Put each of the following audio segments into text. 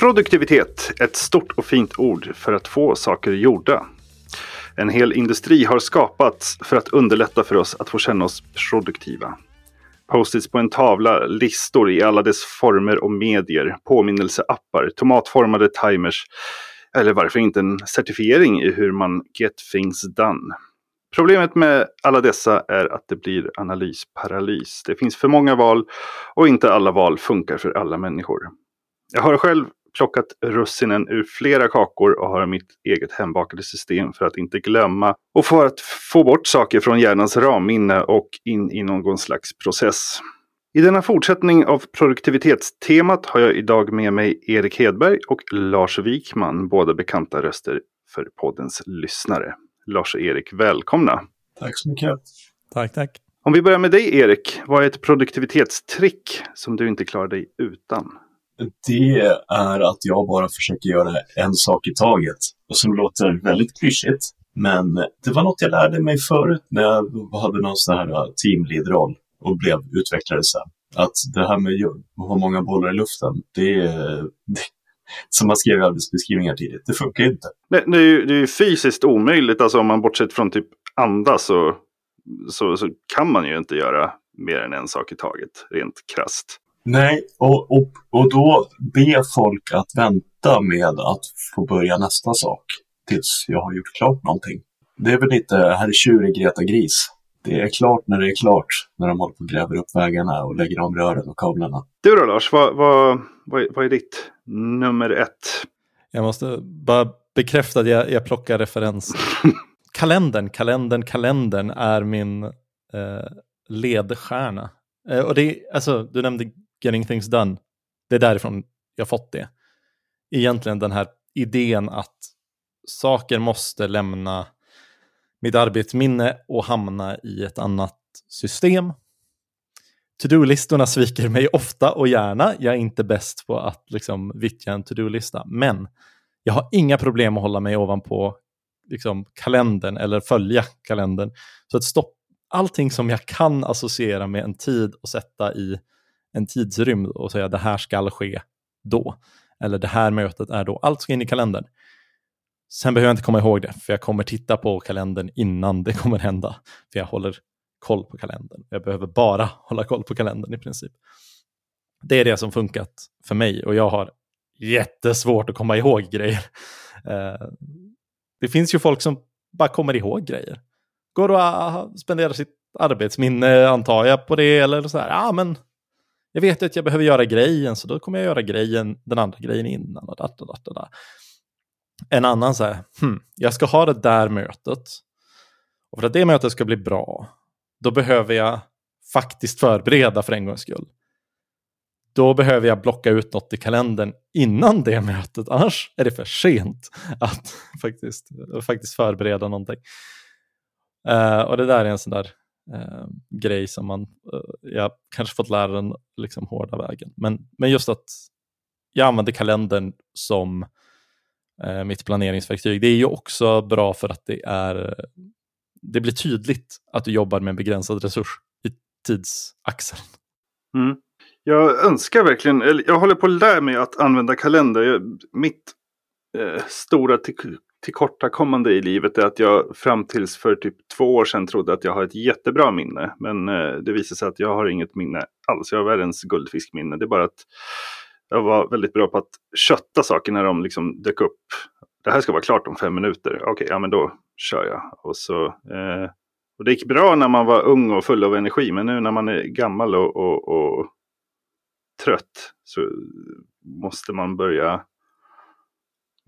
Produktivitet, ett stort och fint ord för att få saker gjorda. En hel industri har skapats för att underlätta för oss att få känna oss produktiva. Post-its på en tavla, listor i alla dess former och medier, påminnelseappar, tomatformade timers eller varför inte en certifiering i hur man get things done. Problemet med alla dessa är att det blir analysparalys. Det finns för många val och inte alla val funkar för alla människor. Jag har själv plockat russinen ur flera kakor och har mitt eget hembakade system för att inte glömma och för att få bort saker från hjärnans ramminne och in i någon slags process. I denna fortsättning av produktivitetstemat har jag idag med mig Erik Hedberg och Lars Wikman, båda bekanta röster för poddens lyssnare. Lars och Erik, välkomna! Tack så mycket! Tack, tack! Om vi börjar med dig Erik, vad är ett produktivitetstrick som du inte klarar dig utan? Det är att jag bara försöker göra en sak i taget. Och som låter väldigt klyschigt. Men det var något jag lärde mig förut när jag hade någon sån här äh, teamlead-roll och blev utvecklare sen. Att det här med att ha många bollar i luften, det är, det, som man skrev i arbetsbeskrivningar tidigt, det funkar inte. Det, det, är ju, det är ju fysiskt omöjligt, alltså om man bortsett från typ andas så, så, så kan man ju inte göra mer än en sak i taget, rent krast. Nej, och, och, och då be folk att vänta med att få börja nästa sak tills jag har gjort klart någonting. Det är väl lite herr tjurig Greta Gris. Det är klart när det är klart, när de håller på och gräver upp vägarna och lägger om rören och kablarna. Du då Lars, vad, vad, vad, vad är ditt nummer ett? Jag måste bara bekräfta att jag, jag plockar referens. kalendern, kalendern, kalendern är min eh, ledstjärna. Eh, och det, alltså, du nämnde Getting Things Done. Det är därifrån jag fått det. Egentligen den här idén att saker måste lämna mitt arbetsminne och hamna i ett annat system. To-do-listorna sviker mig ofta och gärna. Jag är inte bäst på att liksom vittja en to-do-lista, men jag har inga problem att hålla mig ovanpå liksom, kalendern eller följa kalendern. Så att stopp, allting som jag kan associera med en tid och sätta i en tidsrymd och säga det här ska ske då. Eller det här mötet är då. Allt ska in i kalendern. Sen behöver jag inte komma ihåg det, för jag kommer titta på kalendern innan det kommer hända. För jag håller koll på kalendern. Jag behöver bara hålla koll på kalendern i princip. Det är det som funkat för mig och jag har jättesvårt att komma ihåg grejer. Eh, det finns ju folk som bara kommer ihåg grejer. Går och ah, spenderar sitt arbetsminne antar jag på det eller så här. Ja, men jag vet att jag behöver göra grejen, så då kommer jag göra grejen, den andra grejen innan. Och dat, dat, dat, En annan så här, hmm, jag ska ha det där mötet. Och för att det mötet ska bli bra, då behöver jag faktiskt förbereda för en gångs skull. Då behöver jag blocka ut något i kalendern innan det mötet, annars är det för sent att faktiskt, faktiskt förbereda någonting. Uh, och det där är en sån där eh, grej som man, eh, jag kanske fått lära den liksom hårda vägen. Men, men just att jag använder kalendern som eh, mitt planeringsverktyg. Det är ju också bra för att det är det blir tydligt att du jobbar med en begränsad resurs i tidsaxeln. Mm. Jag önskar verkligen, jag håller på att lära mig att använda kalender. Jag, mitt eh, stora tillkortakommande i livet är att jag fram tills för typ två år sedan trodde att jag har ett jättebra minne. Men eh, det visar sig att jag har inget minne alls. Jag har världens guldfiskminne. Det är bara att jag var väldigt bra på att kötta saker när de liksom dök upp. Det här ska vara klart om fem minuter. Okej, okay, ja men då kör jag. Och, så, eh, och det gick bra när man var ung och full av energi. Men nu när man är gammal och, och, och trött så måste man börja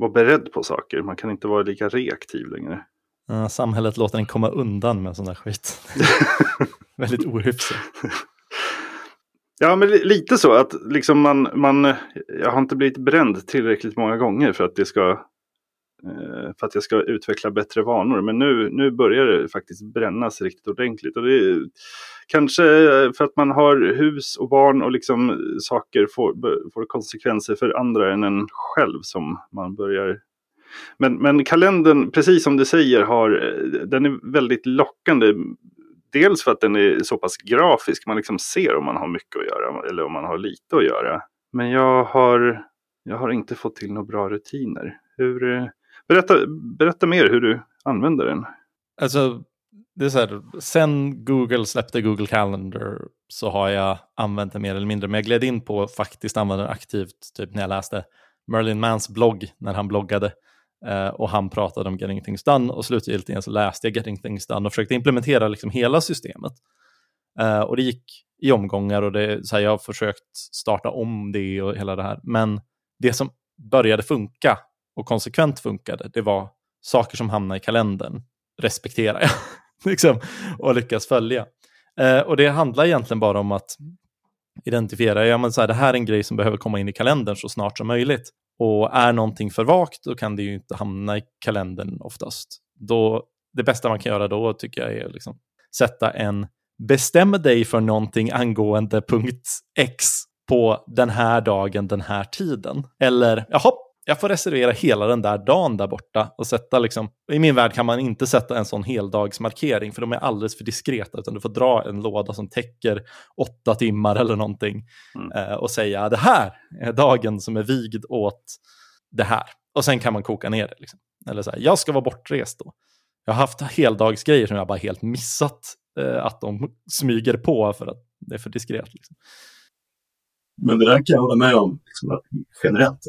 vara beredd på saker. Man kan inte vara lika reaktiv längre. Uh, samhället låter en komma undan med sån där skit. Väldigt ohyfsat. Ja, men lite så att liksom man, man, jag har inte blivit bränd tillräckligt många gånger för att det ska Eh, för att jag ska utveckla bättre vanor. Men nu, nu börjar det faktiskt brännas riktigt ordentligt. Och det är, kanske eh, för att man har hus och barn och liksom saker får, får konsekvenser för andra än en själv som man börjar men, men kalendern, precis som du säger, har, eh, den är väldigt lockande. Dels för att den är så pass grafisk, man liksom ser om man har mycket att göra eller om man har lite att göra. Men jag har Jag har inte fått till några bra rutiner. Hur, berätta, berätta mer hur du använder den. Alltså, det är så här, sen Google släppte Google Calendar så har jag använt det mer eller mindre. Men jag gled in på faktiskt använda den aktivt typ när jag läste Merlin Mans blogg när han bloggade. Eh, och han pratade om Getting Things Done och slutgiltigen så läste jag Getting Things Done och försökte implementera liksom hela systemet. Eh, och det gick i omgångar och det, så här, jag har försökt starta om det och hela det här. Men det som började funka och konsekvent funkade, det var saker som hamnade i kalendern, respekterar jag liksom, och lyckas följa. Eh, och det handlar egentligen bara om att identifiera, ja men så här, det här är en grej som behöver komma in i kalendern så snart som möjligt. Och är någonting för vagt då kan det ju inte hamna i kalendern oftast. Då, det bästa man kan göra då tycker jag är liksom sätta en bestäm dig för någonting angående punkt X på den här dagen, den här tiden. Eller jaha, jag får reservera hela den där dagen där borta och sätta liksom, i min värld kan man inte sätta en sån heldagsmarkering för de är alldeles för diskreta utan du får dra en låda som täcker åtta timmar eller någonting mm. eh, och säga det här är dagen som är vigd åt det här. Och sen kan man koka ner det. Liksom. Eller så här, jag ska vara bortrest då. Jag har haft heldagsgrejer som jag bara helt missat eh, att de smyger på för att det är för diskret. Liksom. Men det där kan jag hålla med om, liksom, att generellt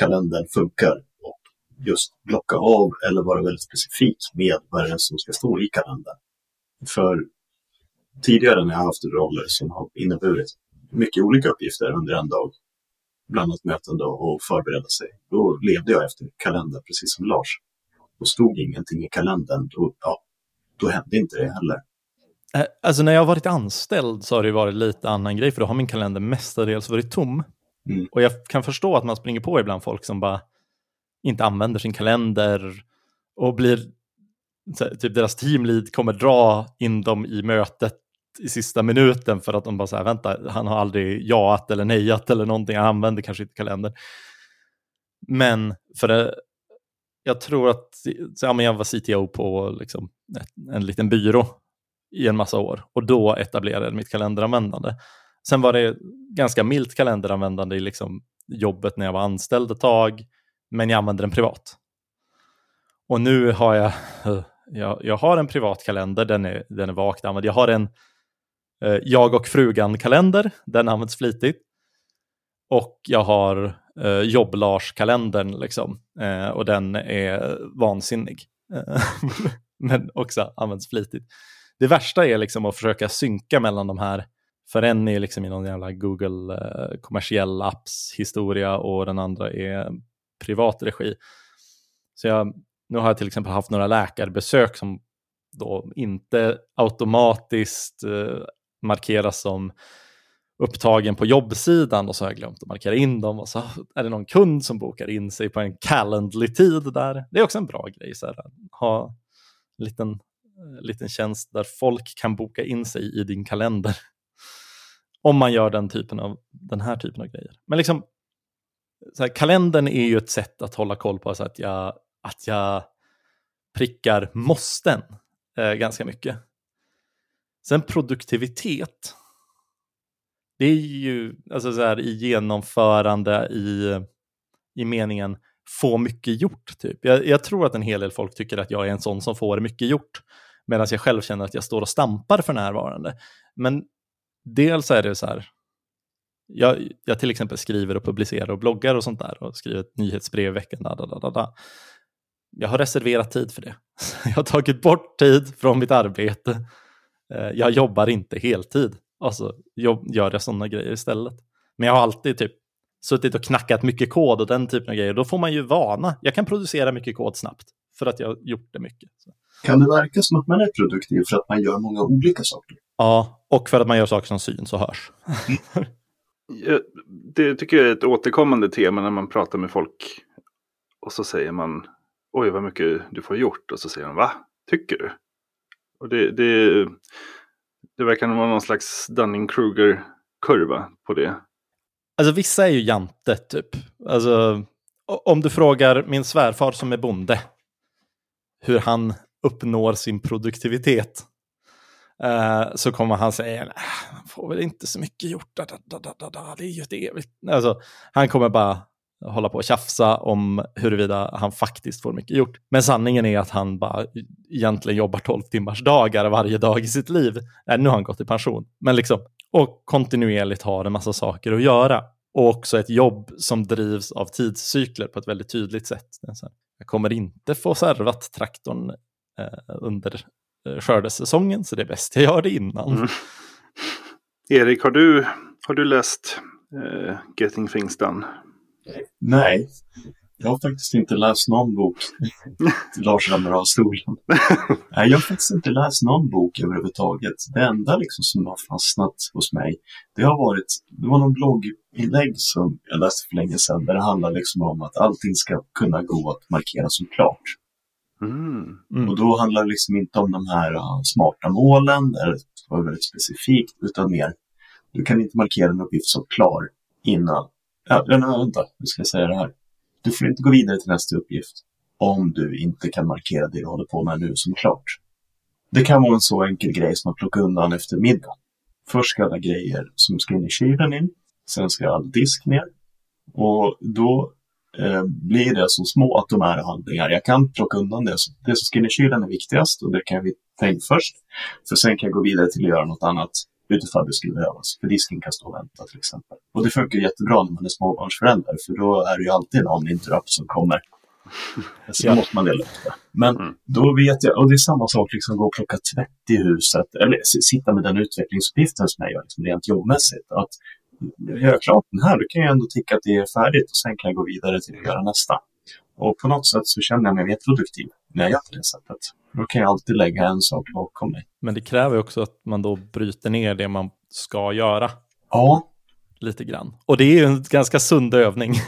kalendern funkar och just blocka av eller vara väldigt specifik med vad det är som ska stå i kalendern. För tidigare när jag haft roller som har inneburit mycket olika uppgifter under en dag, bland annat möten då och förbereda sig, då levde jag efter kalendern precis som Lars. Och stod ingenting i kalendern, då, ja, då hände inte det heller. Eh, alltså när jag har varit anställd så har det varit lite annan grej, för då har min kalender mestadels varit tom. Mm. Och jag kan förstå att man springer på ibland folk som bara inte använder sin kalender och blir typ deras teamlead kommer dra in dem i mötet i sista minuten för att de bara säger vänta, han har aldrig jaat eller nejat eller någonting, han använder kanske inte kalender. Men för det, jag tror att så, ja, jag var CTO på liksom, en liten byrå i en massa år och då etablerade jag mitt kalenderanvändande. Sen var det ganska milt kalenderanvändande i liksom jobbet när jag var anställd ett tag, men jag använde den privat. Och nu har jag, jag, jag har en privat kalender, den är, den är vagt använd. Jag har en eh, jag och frugan-kalender, den används flitigt. Och jag har eh, jobb-Lars-kalendern, liksom, eh, och den är vansinnig. men också används flitigt. Det värsta är liksom att försöka synka mellan de här för en är liksom i någon jävla Google eh, kommersiell apps historia och den andra är privat regi. Så jag, nu har jag till exempel haft några läkarbesök som då inte automatiskt eh, markeras som upptagen på jobbsidan och så har jag glömt att markera in dem och så är det någon kund som bokar in sig på en calendly tid där. Det är också en bra grej, så här, ha en liten, eh, liten tjänst där folk kan boka in sig i din kalender. Om man gör den, typen av, den här typen av grejer. Men liksom, så här, kalendern är ju ett sätt att hålla koll på så att jag, att jag prickar måsten eh, ganska mycket. Sen produktivitet. Det är ju alltså så här, i genomförande i, i meningen få mycket gjort. Typ. Jag, jag, tror att en hel del folk tycker att jag är en sån som får mycket gjort. Medan jag själv känner att jag står och stampar för närvarande. Men dels är det så här, jag, jag till exempel skriver och publicerar och bloggar och sånt där och skriver ett nyhetsbrev i veckan. Da, da, da, da. Jag har reserverat tid för det. Jag har tagit bort tid från mitt arbete. Eh, jag jobbar inte heltid. Alltså jobb, gör jag sådana grejer istället. Men jag har alltid typ suttit och knackat mycket kod och den typen av grejer. Då får man ju vana. Jag kan producera mycket kod snabbt för att jag har gjort det mycket. Så. Kan det verka som att man är produktiv för att man gör många olika saker? Ja, och för att man gör saker som syns och hörs. det tycker jag är ett återkommande tema när man pratar med folk. Och så säger man oj vad mycket du får gjort. Och så säger de va? Tycker du? Och det, det, det verkar vara någon slags Dunning-Kruger-kurva på det. Alltså vissa är ju jante typ. Alltså om du frågar min svärfar som är bonde hur han uppnår sin produktivitet Uh, så kommer han säga, han får väl inte så mycket gjort, da, da, da, da, da. det är ju ett evigt... Alltså, han kommer bara hålla på och tjafsa om huruvida han faktiskt får mycket gjort. Men sanningen är att han bara egentligen jobbar 12 timmars dagar varje dag i sitt liv. Äh, nu har han gått i pension. Men liksom, och kontinuerligt har en massa saker att göra. Och också ett jobb som drivs av tidscykler på ett väldigt tydligt sätt. Jag kommer inte få servat traktorn eh, under skördesäsongen, så det är bäst jag gör det innan. Mm. Erik, har du, har du läst uh, Getting Things Done? Nej, jag har faktiskt inte läst någon bok. Lars ramlar av stolen. Nej, jag har faktiskt inte läst någon bok överhuvudtaget. Det enda liksom som har fastnat hos mig, det har varit, det var någon blogginlägg som jag läste för länge sedan, där det handlar liksom om att allting ska kunna gå att markera som klart. Mm. Mm. Och då handlar det liksom inte om de här uh, smarta målen, där det var väldigt specifikt, utan mer, du kan inte markera en uppgift som klar innan, ja, vänta, hur ska jag säga det här? Du får inte gå vidare till nästa uppgift om du inte kan markera det du håller på med nu som klart. Det kan vara en så enkel grej som att plocka undan efter middag. Först ska alla grejer som ska in i kylen in, sen ska all disk ner. Och då eh, blir det så små atomära handlingar. Jag kan plocka undan det. Det som ska in i kylen är viktigast och det kan vi ta in först. För sen kan jag gå vidare till att göra något annat utifall det skulle behövas. För disken kan stå och vänta till exempel. Och det funkar jättebra när man är småbarnsförälder för då är det ju alltid någon interrupt som kommer. Så ja. måste man dela upp det. Men mm. då vet jag, och det är samma sak liksom gå och plocka tvätt i huset eller sitta med den utvecklingsuppgiften som jag gör liksom rent jobbmässigt. Att gör jag klart den här, då kan jag ändå tycka att det är färdigt och sen kan jag gå vidare till att göra nästa. Och på något sätt så känner jag mig mer produktiv när jag gör på det sättet. Då kan jag alltid lägga en sak bakom mig. Men det kräver också att man då bryter ner det man ska göra. Ja. Lite grann. Och det är ju en ganska sund övning.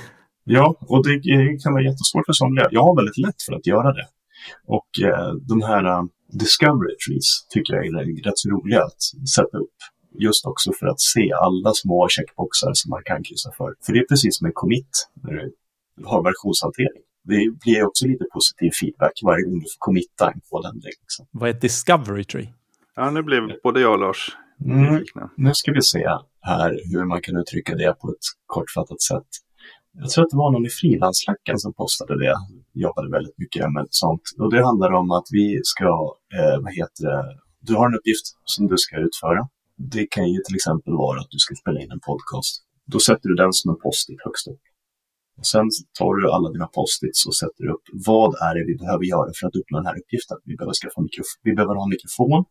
Ja, och det kan vara jättesvårt för somliga. Jag har väldigt lätt för att göra det. Och eh, de här uh, Discovery Trees tycker jag är rätt så roliga att sätta upp. Just också för att se alla små checkboxar som man kan kryssa för. För det är precis som en commit när du har versionshantering det blir också lite positiv feedback varje gång du får committa en kodändring. Liksom. Vad är ett discovery tree? Ja, nu blev både jag och Lars mm. Nu ska vi se här hur man kan uttrycka det på ett kortfattat sätt. Jag tror att det var någon i frilansslacken som postade det. Jobbade väldigt mycket med sånt. Och det handlar om att vi ska, eh, vad heter det, du har en uppgift som du ska utföra. Det kan ju till exempel vara att du ska spela in en podcast. Då sätter du den som en post-it högst upp. Och sen tar du alla dina post-its och sätter upp vad är det vi behöver göra för att uppnå den här uppgiften. Vi behöver, skaffa mikrof- vi behöver ha en mikrofon,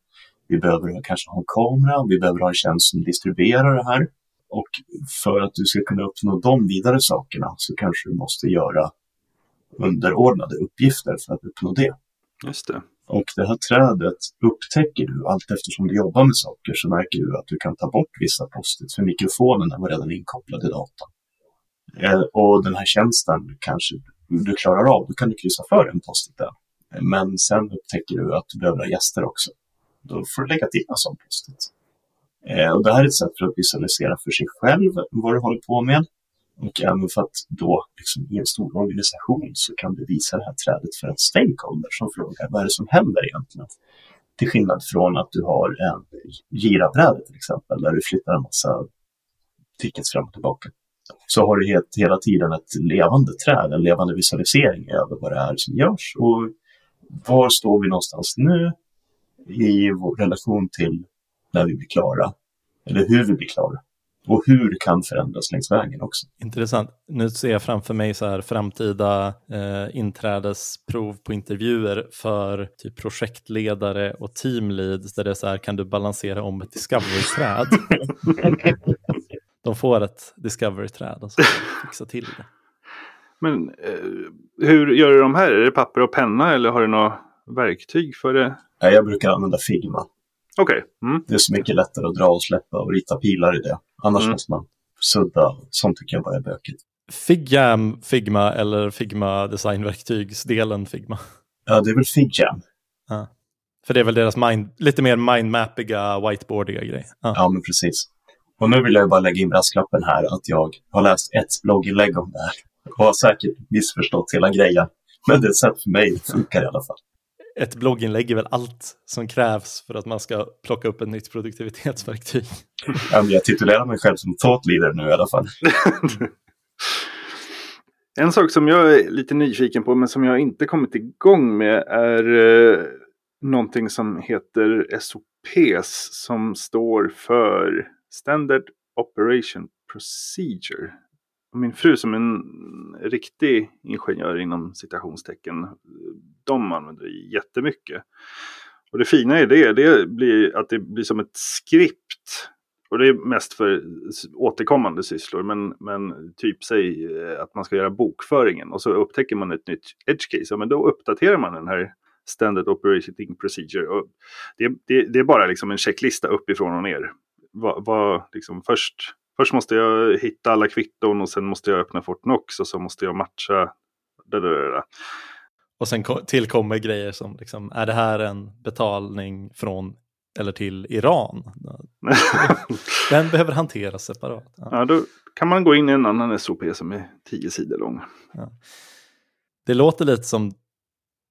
vi behöver kanske ha en kamera, vi behöver ha en tjänst som distribuerar det här. Och för att du ska kunna uppnå de vidare sakerna så kanske du måste göra underordnade uppgifter för att uppnå det. Just det. Och det här trädet upptäcker du allt eftersom du jobbar med saker så märker du att du kan ta bort vissa post-its för mikrofonen var redan inkopplad i datorn. Eh, och den här tjänsten kanske du klarar av, då kan du kryssa för en post där. Men sen upptäcker du att du behöver ha gäster också. Då får du lägga till en sån post-it. Eh, och det här är ett sätt för att visualisera för sig själv vad du håller på med. Och även för att då liksom, i en stor organisation så kan du visa det här trädet för en stakeholder som frågar vad är det som händer egentligen? Till skillnad från att du har en girabräde till exempel där du flyttar en massa tickets fram och tillbaka så har du helt, hela tiden ett levande träd, en levande visualisering över vad det är som görs och var står vi någonstans nu i vår relation till när vi blir klara, eller hur vi blir klara. Och hur kan förändras längs vägen också. Intressant. Nu ser jag framför mig så här framtida eh, inträdesprov på intervjuer för typ projektledare och teamleads där det är så här, kan du balansera om ett discovery-träd? de får ett discovery-träd och så fixa till det. Men eh, hur gör du de här? Är det papper och penna eller har du några verktyg för det? Nej, jag brukar använda Figma. Okej. Okay. Mm. Det är så mycket lättare att dra och släppa och rita pilar i det. Annars mm. måste man sudda. Sånt tycker jag bara är bökigt. Figjam Figma eller Figma designverktygsdelen Figma? Ja, det är väl Figjam. Ja. För det är väl deras mind, lite mer mindmappiga, whiteboardiga grej. Ja. ja, men precis. Och nu vill jag bara lägga in brasklappen här att jag har läst ett blogginlägg om det här och har säkert missförstått hela grejen. Men det är ett sätt för mig det funkar i alla fall. Ett blogginlägg är väl allt som krävs för att man ska plocka upp ett nytt produktivitetsverktyg. Ja, jag titulerar mig själv som thought leader nu i alla fall. En sak som jag är lite nyfiken på men som jag inte kommit igång med är eh, någonting som heter SOPs som står för Standard Operation Procedure. Min fru som en riktig ingenjör inom citationstecken, de använder det jättemycket. Och det fina i det, det blir att det blir som ett skript och det är mest för återkommande sysslor. Men, men typ säg eh, att man ska göra bokföringen och så upptäcker man ett nytt edge case. Ja, men då uppdaterar man den här Standard Operating Procedure. Och det, det, det är bara liksom en checklista uppifrån och ner. Va, va, liksom först, först måste jag hitta alla kvitton och sen måste jag öppna Fortnox och så måste jag matcha. Där, där, där. Och sen tillkommer grejer som, liksom, är det här en betalning från eller till Iran. Den behöver hanteras separat. Ja. ja. då kan man gå in i en annan SOP som är tio sidor lång. Ja. Det låter lite som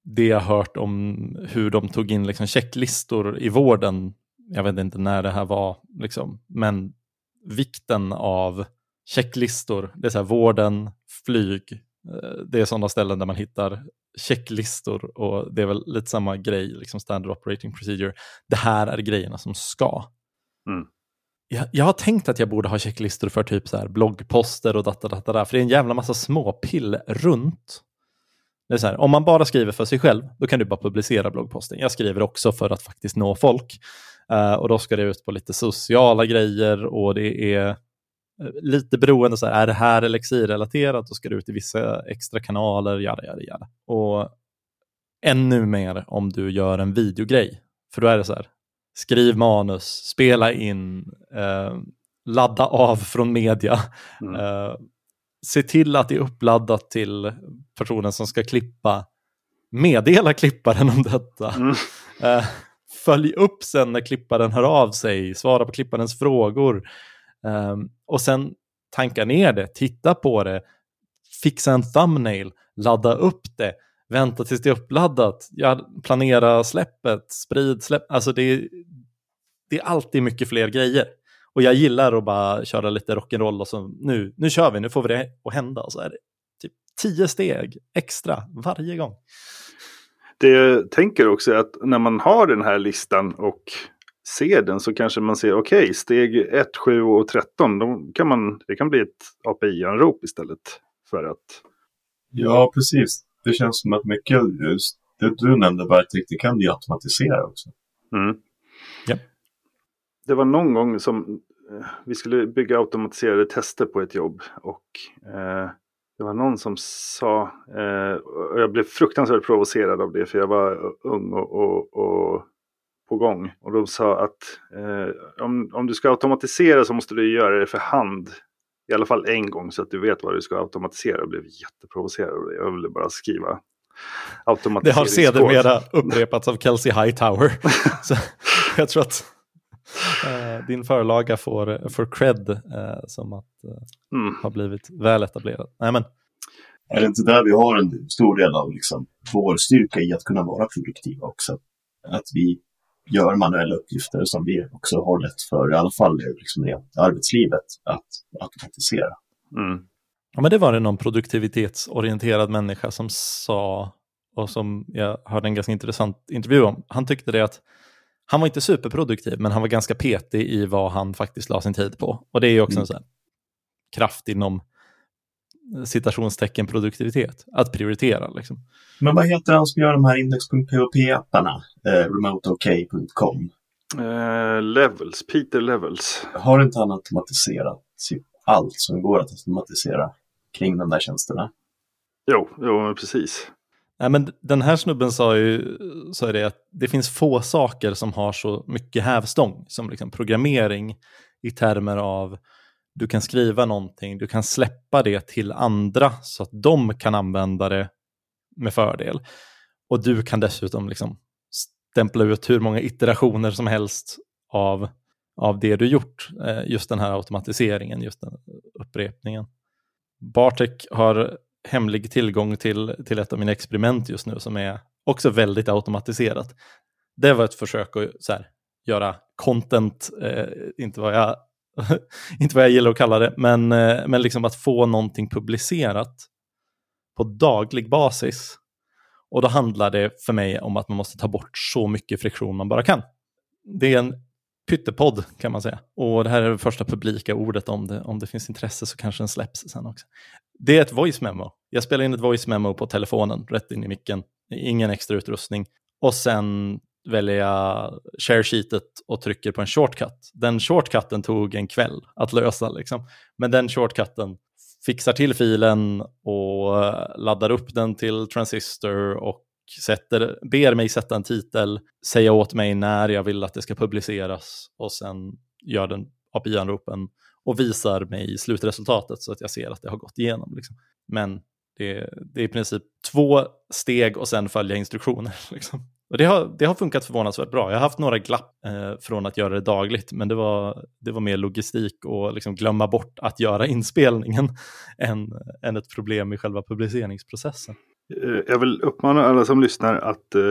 det jag hört om hur de tog in liksom checklistor i vården. Jag vet inte när det här var, liksom. men vikten av checklistor, det är så här vården, flyg, eh, det är sådana ställen där man hittar checklistor och det är väl lite samma grej, liksom standard operating procedure. Det här är grejerna som ska. Mm. Jag, jag, har tänkt att jag borde ha checklistor för typ så här bloggposter och data, data, data, för det är en jävla massa småpill runt. Det är så här, om man bara skriver för sig själv, då kan du bara publicera bloggposten. Jag skriver också för att faktiskt nå folk. Uh, och då ska det ut på lite sociala grejer och det är Eh, lite beroende, så här, är det här Elixir-relaterat, då ska det ut i vissa extra kanaler, jada, jada, jada. Och ännu mer om du gör en videogrej, för då är det så här, skriv manus, spela in, eh, ladda av från media, mm. eh, se till att det är uppladdat till personen som ska klippa, meddela klipparen om detta. Mm. Eh, följ upp sen när klipparen hör av sig, svara på klipparens frågor. Um, och sen tanka ner det, titta på det, fixa en thumbnail, ladda upp det, vänta tills det är uppladdat, ja, planera släppet, sprid släpp. Alltså det är, det är alltid mycket fler grejer. Och jag gillar att bara köra lite rock'n'roll och så nu, nu kör vi, nu får vi det att hända. Och så är det typ tio steg extra varje gång. Det jag tänker också är att när man har den här listan och ser den så kanske man ser okej, okay, steg 1, 7 och 13, då kan man, det kan bli ett API-anrop istället för att... Ja, precis. Det känns som att mycket just det du nämnde, verktyg, det kan du automatisera också. Mm. Ja. Det var någon gång som eh, vi skulle bygga automatiserade tester på ett jobb och eh, det var någon som sa, eh, och jag blev fruktansvärt provocerad av det för jag var ung och, och, och på gång. Och de sa att eh, om, om du ska automatisera så måste du göra det för hand. I alla fall en gång så att du vet vad du ska automatisera. Jag blev jätteprovocerad. Jag ville bara skriva Det har sedermera upprepats av Kelsey Hightower. så jag tror att din förlaga får, får cred eh, som att eh, mm. ha blivit väl etablerad. Nej, men... Är det inte där vi har en stor del av liksom, vår styrka i att kunna vara produktiva också? Att vi gör manuella uppgifter som vi också har lätt för, i alla fall liksom i arbetslivet, att automatisera. Mm. Ja, men det var det någon produktivitetsorienterad människa som sa, och som jag hörde en ganska intressant intervju om. Han tyckte det att han var inte superproduktiv, men han var ganska petig i vad han faktiskt la sin tid på. Och det är ju också mm. en sån kraft inom citationstecken produktivitet, att prioritera. Liksom. Men vad heter han som gör de här index.php-apparna? Eh, remoteok.com. Eh, levels, Peter Levels. Har inte han automatiserat allt som går att automatisera kring de där tjänsterna? Jo, jo precis. Nej, men den här snubben sa ju sa det att det finns få saker som har så mycket hävstång som liksom programmering i termer av du kan skriva någonting, du kan släppa det till andra så att de kan använda det med fördel. Och du kan dessutom liksom stämpla ut hur många iterationer som helst av, av det du gjort. Eh, just den här automatiseringen, just den upprepningen. Bartek har hemlig tillgång till, till ett av mina experiment just nu som är också väldigt automatiserat. Det var ett försök att så här, göra content, eh, inte vad jag inte vad jag gillar att kalla det, men, eh, men liksom att få någonting publicerat på daglig basis. Och då handlar det för mig om att man måste ta bort så mycket friktion man bara kan. Det är en pyttepodd kan man säga. Och det här är det första publika ordet. Om det, om det finns intresse så kanske den släpps sen också. Det är ett voice memo. Jag spelar in ett voice memo på telefonen, rätt in i micken. Ingen extra utrustning. Och sen väljer jag share sheetet och trycker på en shortcut. Den shortcutten tog en kväll att lösa. Liksom. Men den shortcutten fixar till filen och eh, laddar upp den till Transistor och sätter, ber mig sätta en titel, säga åt mig när jag vill att det ska publiceras och sen gör den API-anropen och visar mig slutresultatet så att jag ser att det har gått igenom. Liksom. Men det, det, är i princip två steg och sen följa instruktioner. Liksom. Och det har, det har funkat förvånansvärt bra. Jag har haft några glapp eh, från att göra det dagligt, men det var, det var mer logistik och liksom glömma bort att göra inspelningen än, än ett problem i själva publiceringsprocessen. Eh, jag vill uppmana alla som lyssnar att uh,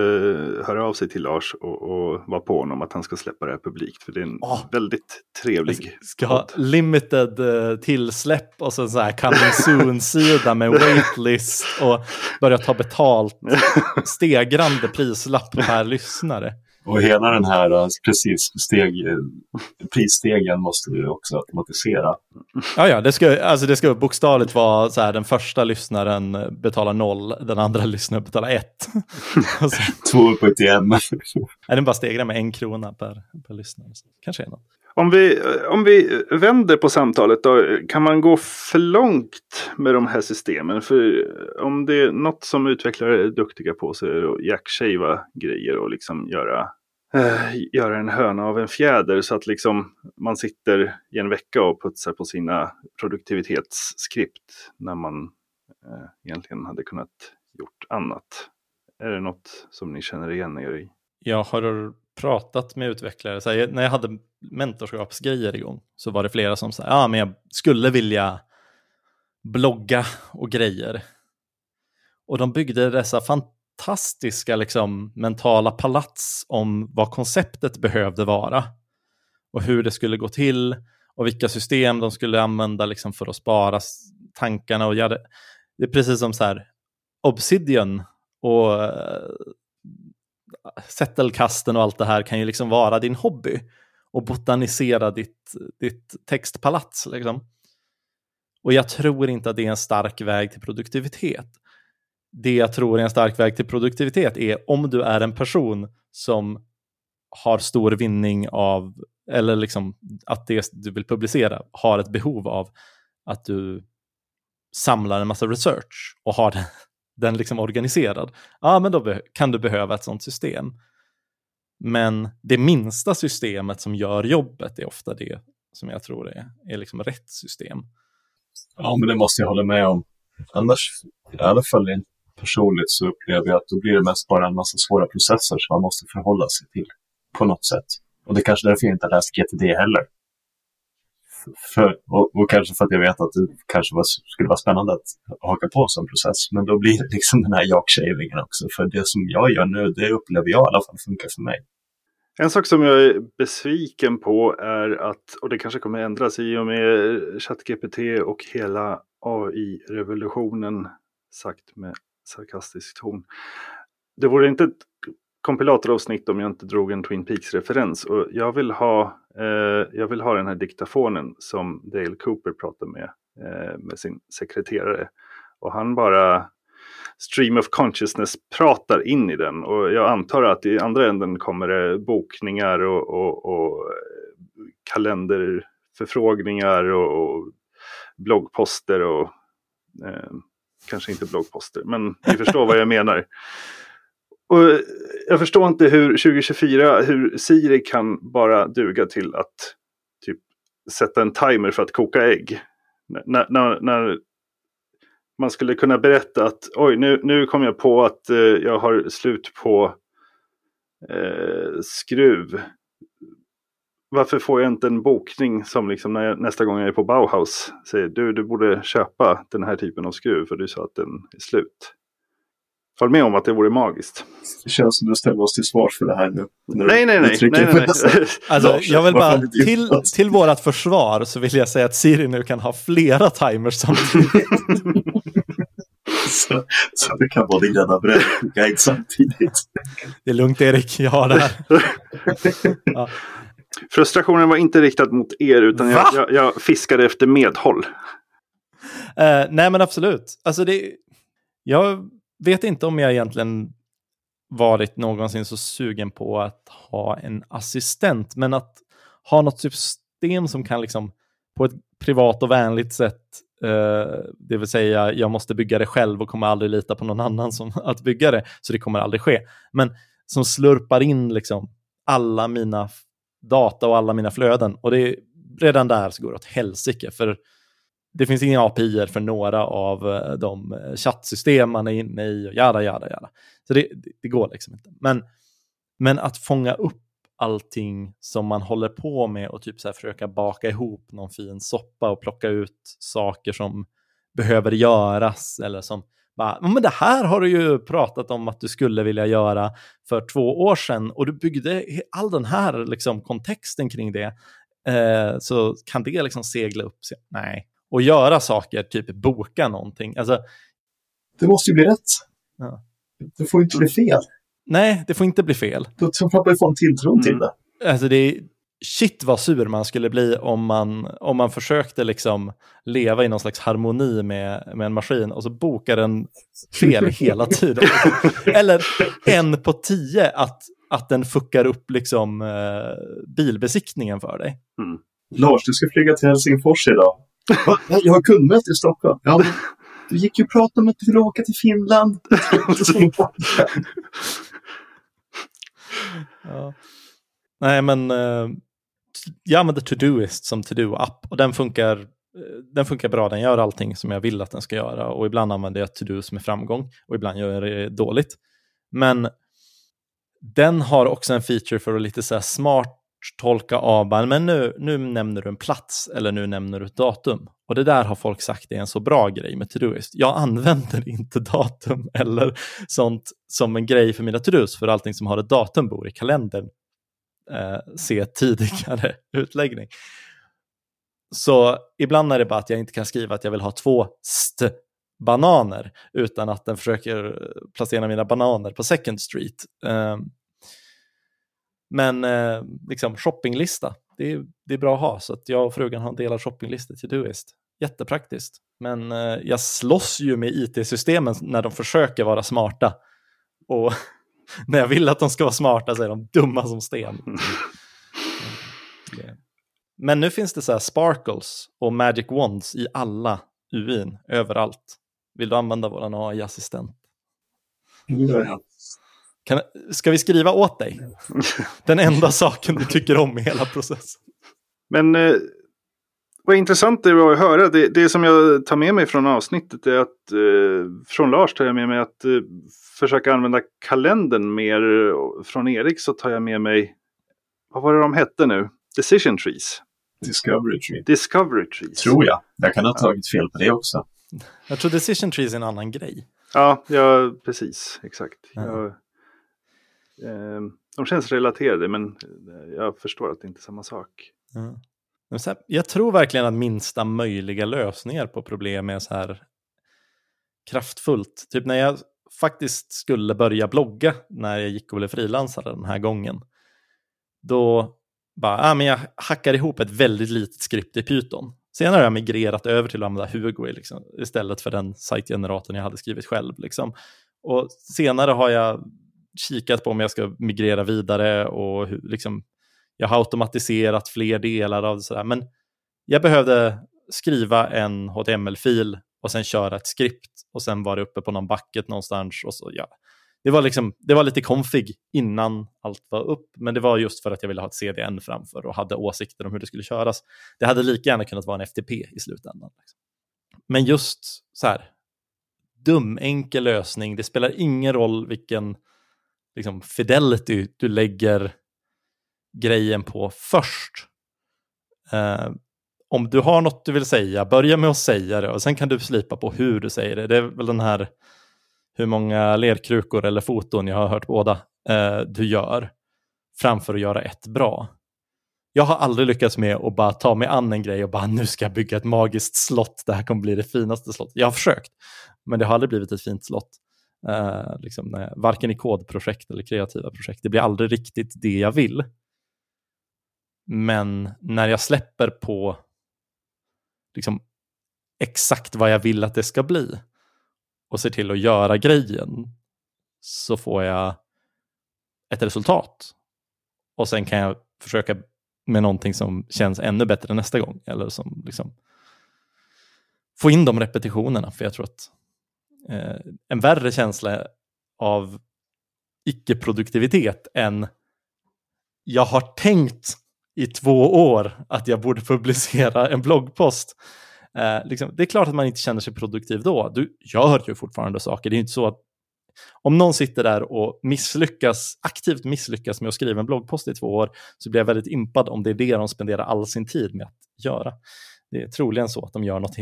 höra av sig till Lars och, och vara på honom att han ska släppa det här publikt. För det är en oh, väldigt trevlig Ska ha limited uh, tillsläpp och så, så här coming soon-sida med waitlist och börja ta betalt. Stegrande prislapp per lyssnare. Och hela den här eh, precis steg, prisstegen måste vi också automatisera. Ja, ja, det ska, alltså det ska bokstavligt vara så här, den första lyssnaren betalar noll, den andra lyssnaren betalar ett. Två på ett igen. Nej, den bara stegrar med en krona per, per lyssnare. Kanske är något. Om vi, om vi vänder på samtalet då, kan man gå för långt med de här systemen? För om det är något som utvecklare är duktiga på så är det att jackshava grejer och liksom göra, äh, göra en höna av en fjäder så att liksom man sitter i en vecka och putsar på sina produktivitetsskript när man äh, egentligen hade kunnat gjort annat. Är det något som ni känner igen er i? Jag har pratat med utvecklare, så här, när jag hade mentorskapsgrejer igång så var det flera som sa, ja men jag skulle vilja blogga och grejer. Och de byggde dessa fantastiska liksom, mentala palats om vad konceptet behövde vara och hur det skulle gå till och vilka system de skulle använda liksom, för att spara tankarna. Och göra, det är precis som så här, Obsidian och eh, settelkasten och allt det här kan ju liksom vara din hobby och botanisera ditt, ditt textpalats. Liksom. Och jag tror inte att det är en stark väg till produktivitet. Det jag tror är en stark väg till produktivitet är om du är en person som har stor vinning av, eller liksom att det du vill publicera har ett behov av att du samlar en massa research och har den liksom organiserad, ja men då kan du behöva ett sånt system. Men det minsta systemet som gör jobbet är ofta det som jag tror är, är liksom rätt system. Ja, men det måste jag hålla med om. Annars, i alla fall personligt, så upplever jag att då blir det mest bara en massa svåra processer som man måste förhålla sig till på något sätt. Och det är kanske därför jag inte har läst GTD heller. För, och, och, kanske för att jag vet att det kanske var, skulle vara spännande att haka på en sån process. Men då blir det liksom den här jakshavingen också. För det som jag gör nu, det upplever jag i alla fall funkar för mig. En sak som jag är besviken på är att, och det kanske kommer ändras i och med ChatGPT och hela AI-revolutionen, sagt med sarkastisk ton. Det vore inte ett kompilatoravsnitt om jag inte drog en Twin Peaks-referens. Och jag vill, ha, eh, jag vill ha den här diktafonen som Dale Cooper pratar med, eh, med sin sekreterare. Och han bara stream of consciousness pratar in i den. Och jag antar att i andra änden kommer det bokningar och, och, och eh, kalenderförfrågningar och, och bloggposter och eh, kanske inte bloggposter, men ni förstår vad jag menar. Och eh, jag förstår inte hur 2024, hur Siri kan bara duga till att typ sätta en timer för att koka ägg. När, när, när man skulle kunna berätta att oj, nu, nu kom jag på att eh, jag har slut på eh, skruv. Varför får jag inte en bokning som liksom när jag, nästa gång jag är på Bauhaus säger du, du borde köpa den här typen av skruv för du sa att den är slut. Håll med om att det vore magiskt. Det känns som du ställer oss till svars för det här nu. Nej, nej, nej. nej, nej, nej. alltså, jag vill bara, till, till vårat försvar så vill jag säga att Siri nu kan ha flera timers samtidigt. så, så du kan både grädda bröd och guide samtidigt. Det är lugnt Erik, jag har det här. ja. Frustrationen var inte riktad mot er utan jag, jag, jag fiskade efter medhåll. Eh, nej men absolut. Alltså det, jag vet inte om jag egentligen varit någonsin så sugen på att ha en assistent, men att ha något system som kan liksom på ett privat och vänligt sätt, eh, det vill säga jag måste bygga det själv och kommer aldrig lita på någon annan som att bygga det, så det kommer aldrig ske. Men som slurpar in liksom alla mina data och alla mina flöden. Och det är, redan där så går det åt helsike, för det finns inga API för några av eh, de eh, chattsystem man är inne i och jada, jada, jada. Så det, det, går liksom inte. Men, men att fånga upp allting som man håller på med och typ så här försöka baka ihop någon fin soppa och plocka ut saker som behöver göras eller som bara, men det här har du ju pratat om att du skulle vilja göra för två år sedan och du byggde all den här liksom, kontexten kring det. Eh, så kan det liksom segla upp sig? Nej. Och göra saker, typ boka någonting. Alltså, Det måste ju bli rätt. Ja. Det får ju inte bli fel. nej, det får inte bli fel. Då tappar ju få en tilltron till Mm. det. Alltså det är, shit vad sur man skulle bli om man, om man försökte liksom leva i någon slags harmoni med, med en maskin och så bokar den fel hela tiden. Eller en på tio att, att den fuckar upp liksom eh, bilbesiktningen för dig. Lars, du ska flyga till Helsingfors idag. Jag har kundmöte i Stockholm. Ja, men du gick ju och pratade om att du ville åka till Finland. Ja. Nej, men eh, jag använder Todoist som to-do-app och den funkar, eh, den funkar bra. Den gör allting som jag vill att den ska göra och ibland använder jag To-dos med framgång och ibland gör jag det dåligt. Men den har också en feature för att lite så här smart tolka av, men nu, nu nämner du en plats eller nu nämner du ett datum. Och det där har folk sagt är en så bra grej med Todoist. Jag använder inte datum eller sånt som en grej för mina to-dos, för allting som har ett datum bor i kalendern. Eh, se tidigare utläggning. Så ibland är det bara att jag inte kan skriva att jag vill ha två st bananer utan att den försöker placera mina bananer på Second Street. Eh, men eh, liksom shoppinglista, det är, det är bra att ha. Så att jag och frugan har en delad shoppinglista till Doist. Jättepraktiskt. Men eh, jag slåss ju med it-systemen när de försöker vara smarta. Och när jag vill att de ska vara smarta så är de dumma som sten. Det- Men nu finns det så här sparkles och magic wands i alla UIn, överallt. Vill du använda vår AI-assistent? Kan, ska vi skriva åt dig? Den enda saken du tycker om i hela processen. Men eh, vad intressant det var att höra. Det, det som jag tar med mig från avsnittet är att eh, från Lars tar jag med mig att eh, försöka använda kalendern mer. Från Erik så tar jag med mig, vad var det de hette nu? Decision trees. Discovery Tree. Discovery trees. Tror jag. Jag kan ha tagit fel på det också. Jag tror decision trees är en annan grej. Ja, ja precis. Exakt. Ja. Jag, Ehm, de känns relaterade men eh, jag förstår att det inte är samma sak. Mm. Här, jag tror verkligen att minsta möjliga lösningar på problem är så här kraftfullt. Typ när jag faktiskt skulle börja blogga när jag gick och blev frilansare den här gången. Då bara, ah, men jag hackar ihop ett väldigt litet skript i Python. Senare har jag migrerat över till att använda Hugo liksom, istället för den sajtgeneratorn jag hade skrivit själv. Liksom. Och senare har jag kikat på om jag ska migrera vidare och hur, liksom, jag har automatiserat fler delar av det. Sådär. Men jag behövde skriva en HTML-fil och sen köra ett skript och sen var det uppe på någon bucket någonstans. Och så, ja. det, var liksom, det var lite config innan allt var upp, men det var just för att jag ville ha ett CDN framför och hade åsikter om hur det skulle köras. Det hade lika gärna kunnat vara en FTP i slutändan. Liksom. Men just så här, dum, enkel lösning. Det spelar ingen roll vilken liksom, fidelity du lägger grejen på först. Eh, om du har något du vill säga, börja med att säga det och sen kan du slipa på hur du säger det. Det är väl den här hur många lerkrukor eller foton, jag har hört båda, eh, du gör framför att göra ett bra. jag har aldrig lyckats med att bara ta mig an en grej och bara nu ska jag bygga ett magiskt slott, det här kommer bli det finaste slottet. Jag har försökt, men det har aldrig blivit ett fint slott. Uh, liksom, nej, varken i kodprojekt eller kreativa projekt. Det blir aldrig riktigt det jag vill. Men när jag släpper på liksom, exakt vad jag vill att det ska bli och ser till att göra grejen så får jag ett resultat. Och sen kan jag försöka med någonting som känns ännu bättre nästa gång. Eller som liksom få in de repetitionerna. För jag tror att eh, en värre känsla av icke-produktivitet än jag har tänkt i två år att jag borde publicera en bloggpost. Eh, liksom, det är klart att man inte känner sig produktiv då. Du gör ju fortfarande saker. Det är inte så att om någon sitter där och misslyckas, aktivt misslyckas med att skriva en bloggpost i två år så blir jag väldigt impad om det är det de spenderar all sin tid med att göra. Det är troligen så att de gör något,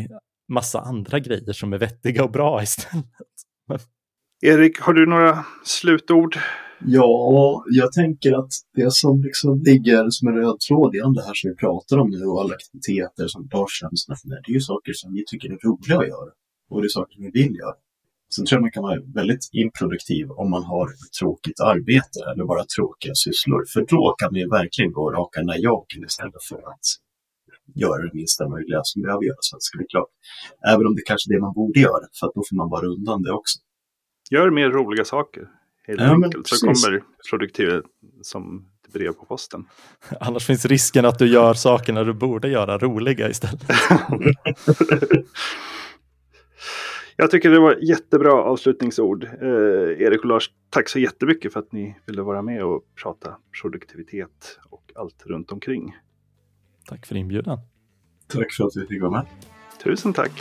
massa andra grejer som är vettiga och bra istället. Erik, har du några slutord? Ja, jag tänker att det som liksom ligger som en röd tråd i det här som vi pratar om nu och alla aktiviteter som Lars känns det är ju saker som vi tycker är roliga att göra. Och det är saker som vi vill göra. Sen tror jag man kan vara väldigt improduktiv om man har ett tråkigt arbete eller bara tråkiga sysslor. För då kan man ju verkligen gå raka najaken istället för att göra det minsta möjliga som behöver göras för att det ska bli klart. Även om det kanske är det man borde göra, för att då får man bara undan det också. Gör mer roliga saker, helt ja, enkelt, så kommer produktivitet som brev på posten. Annars finns risken att du gör sakerna du borde göra roliga istället. Jag tycker det var jättebra avslutningsord. Eh, Erik och Lars, tack så jättemycket för att ni ville vara med och prata produktivitet och allt runt omkring. Tack för inbjudan. Tack för att vi fick vara med. Tusen tack.